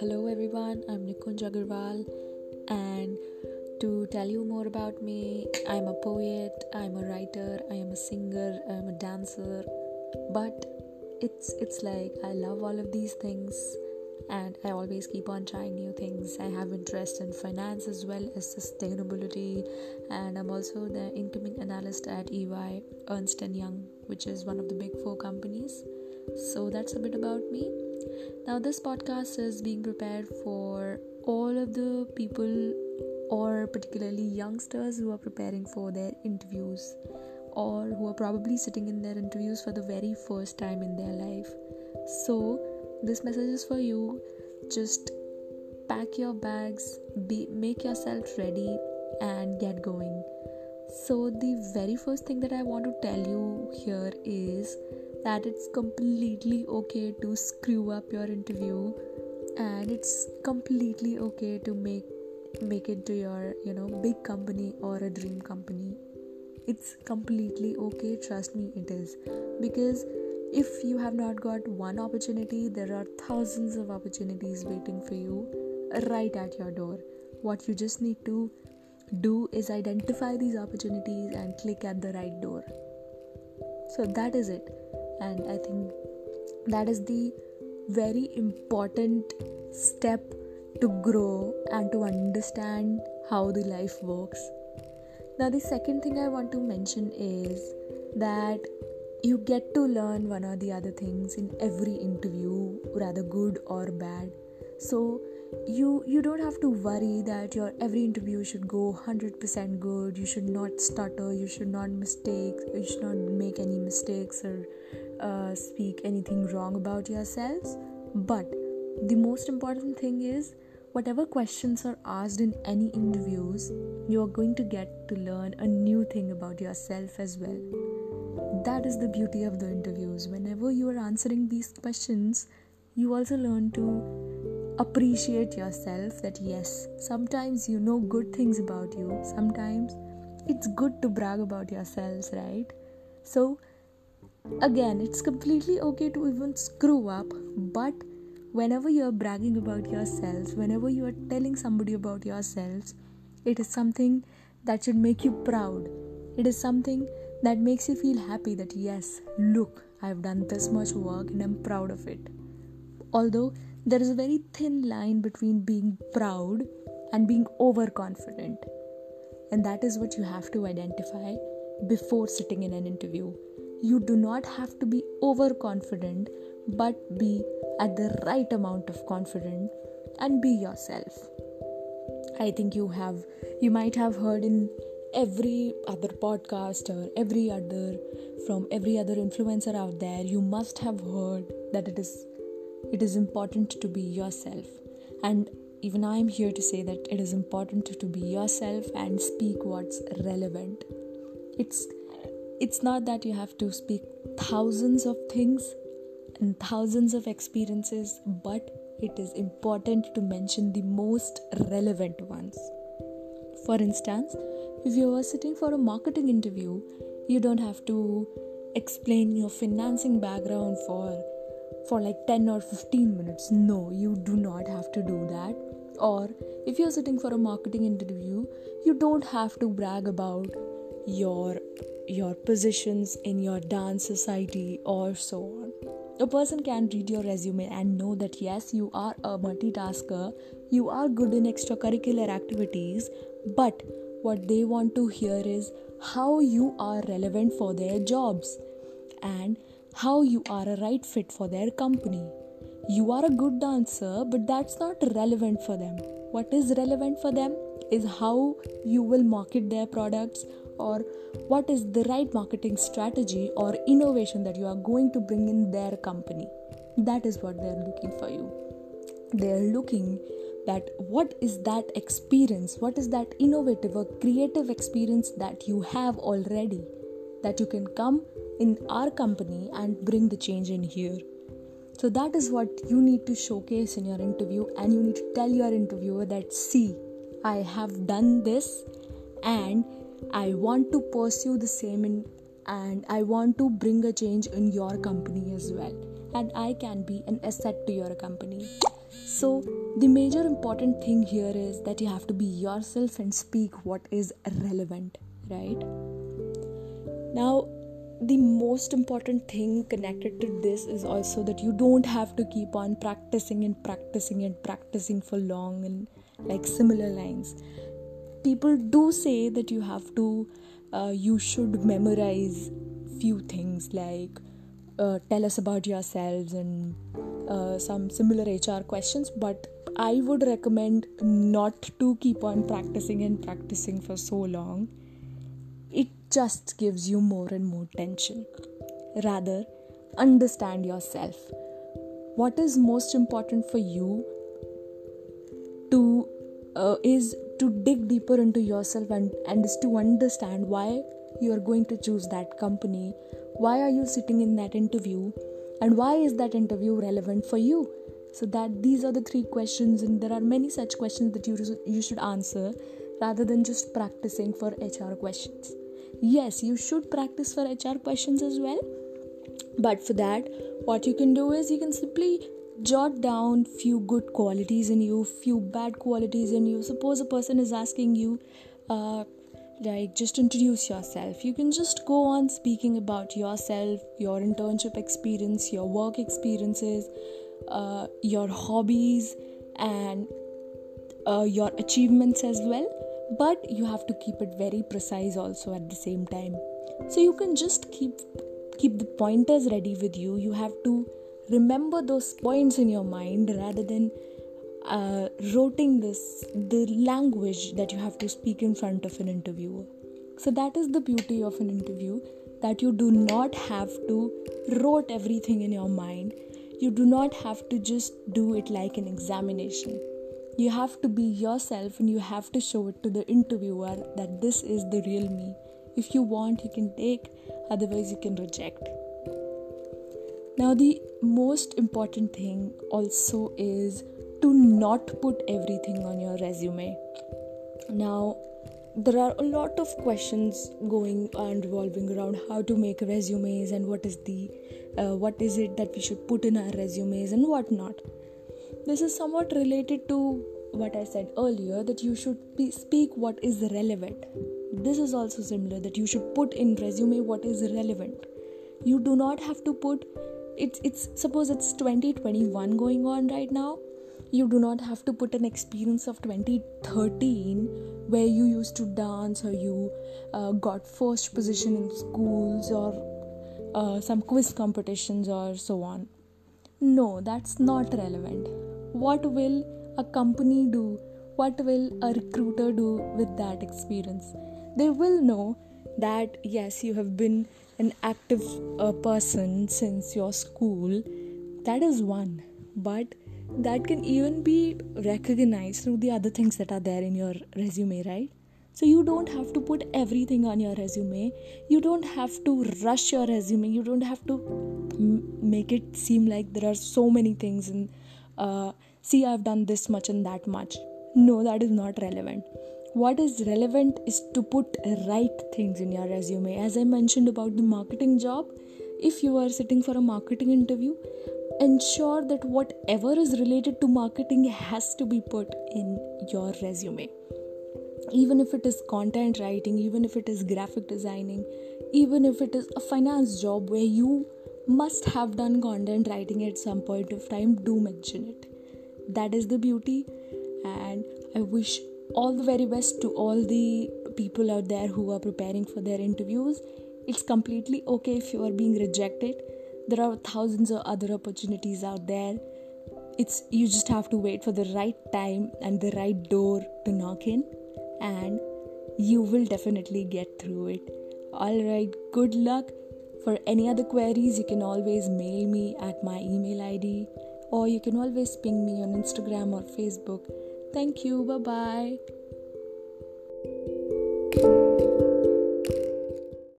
Hello everyone, I'm Nikunj Agarwal. And to tell you more about me, I'm a poet, I'm a writer, I am a singer, I'm a dancer, but it's it's like I love all of these things and I always keep on trying new things. I have interest in finance as well as sustainability, and I'm also the incoming analyst at EY Ernst and Young, which is one of the big four companies. So that's a bit about me. Now, this podcast is being prepared for all of the people, or particularly youngsters who are preparing for their interviews, or who are probably sitting in their interviews for the very first time in their life. So, this message is for you. Just pack your bags be make yourself ready and get going. So the very first thing that i want to tell you here is that it's completely okay to screw up your interview and it's completely okay to make make it to your you know big company or a dream company. It's completely okay trust me it is. Because if you have not got one opportunity, there are thousands of opportunities waiting for you right at your door. What you just need to do is identify these opportunities and click at the right door. So that is it. And I think that is the very important step to grow and to understand how the life works. Now, the second thing I want to mention is that you get to learn one or the other things in every interview rather good or bad. So you you don't have to worry that your every interview should go 100% good. You should not stutter. You should not mistake you should not make any mistakes or uh, speak anything wrong about yourselves. But the most important thing is whatever questions are asked in any interviews you are going to get to learn a new thing about yourself as well that is the beauty of the interviews. Whenever you are answering these questions, you also learn to appreciate yourself that yes, sometimes you know good things about you, sometimes it's good to brag about yourselves, right? So, again, it's completely okay to even screw up, but whenever you are bragging about yourselves, whenever you are telling somebody about yourselves, it is something that should make you proud. It is something that makes you feel happy that yes, look, I've done this much work and I'm proud of it. Although there is a very thin line between being proud and being overconfident. And that is what you have to identify before sitting in an interview. You do not have to be overconfident, but be at the right amount of confident and be yourself. I think you have you might have heard in every other podcast or every other from every other influencer out there you must have heard that it is it is important to be yourself. And even i am here to say that it is important to be yourself and speak what's relevant. It's it's not that you have to speak thousands of things and thousands of experiences but it is important to mention the most relevant ones. For instance if you are sitting for a marketing interview, you don't have to explain your financing background for for like 10 or 15 minutes. No, you do not have to do that. Or if you're sitting for a marketing interview, you don't have to brag about your your positions in your dance society or so on. A person can read your resume and know that yes, you are a multitasker, you are good in extracurricular activities, but what they want to hear is how you are relevant for their jobs and how you are a right fit for their company. You are a good dancer, but that's not relevant for them. What is relevant for them is how you will market their products or what is the right marketing strategy or innovation that you are going to bring in their company. That is what they're looking for you. They're looking that what is that experience what is that innovative or creative experience that you have already that you can come in our company and bring the change in here so that is what you need to showcase in your interview and you need to tell your interviewer that see i have done this and i want to pursue the same in and I want to bring a change in your company as well. And I can be an asset to your company. So, the major important thing here is that you have to be yourself and speak what is relevant, right? Now, the most important thing connected to this is also that you don't have to keep on practicing and practicing and practicing for long and like similar lines. People do say that you have to, uh, you should memorize few things like uh, tell us about yourselves and uh, some similar HR questions, but I would recommend not to keep on practicing and practicing for so long. It just gives you more and more tension. Rather, understand yourself. What is most important for you to uh, is to dig deeper into yourself and, and is to understand why you are going to choose that company? Why are you sitting in that interview? And why is that interview relevant for you? So that these are the three questions and there are many such questions that you you should answer rather than just practicing for hr questions. Yes you should practice for hr questions as well. But for that what you can do is you can simply jot down few good qualities in you few bad qualities in you. Suppose a person is asking you uh, like just introduce yourself. You can just go on speaking about yourself your internship experience your work experiences uh, your hobbies and uh, your achievements as well. But you have to keep it very precise also at the same time. So you can just keep keep the pointers ready with you. You have to remember those points in your mind rather than uh, writing this the language that you have to speak in front of an interviewer. So that is the beauty of an interview that you do not have to wrote everything in your mind. You do not have to just do it like an examination. You have to be yourself and you have to show it to the interviewer that this is the real me. If you want you can take otherwise you can reject. Now the most important thing also is to not put everything on your resume. Now, there are a lot of questions going and revolving around how to make resumes and what is the uh, what is it that we should put in our resumes and what not. This is somewhat related to what I said earlier that you should speak what is relevant. This is also similar that you should put in resume what is relevant. You do not have to put it's it's suppose it's 2021 going on right now you do not have to put an experience of 2013 where you used to dance or you uh, got first position in schools or uh, some quiz competitions or so on. No that's not relevant. What will a company do? What will a recruiter do with that experience? They will know that yes you have been an active uh, person since your school. That is one. But that can even be recognized through the other things that are there in your resume, right? So you don't have to put everything on your resume. You don't have to rush your resume. You don't have to m- make it seem like there are so many things and uh, see, I've done this much and that much. No, that is not relevant. What is relevant is to put right things in your resume. As I mentioned about the marketing job, if you are sitting for a marketing interview, ensure that whatever is related to marketing has to be put in your resume. Even if it is content writing even if it is graphic designing even if it is a finance job where you must have done content writing at some point of time do mention it. That is the beauty and i wish all the very best to all the people out there who are preparing for their interviews. It's completely okay if you are being rejected there are thousands of other opportunities out there. It's you just have to wait for the right time and the right door to knock in and you will definitely get through it. All right good luck. For any other queries you can always mail me at my email id or you can always ping me on instagram or facebook. Thank you. Bye bye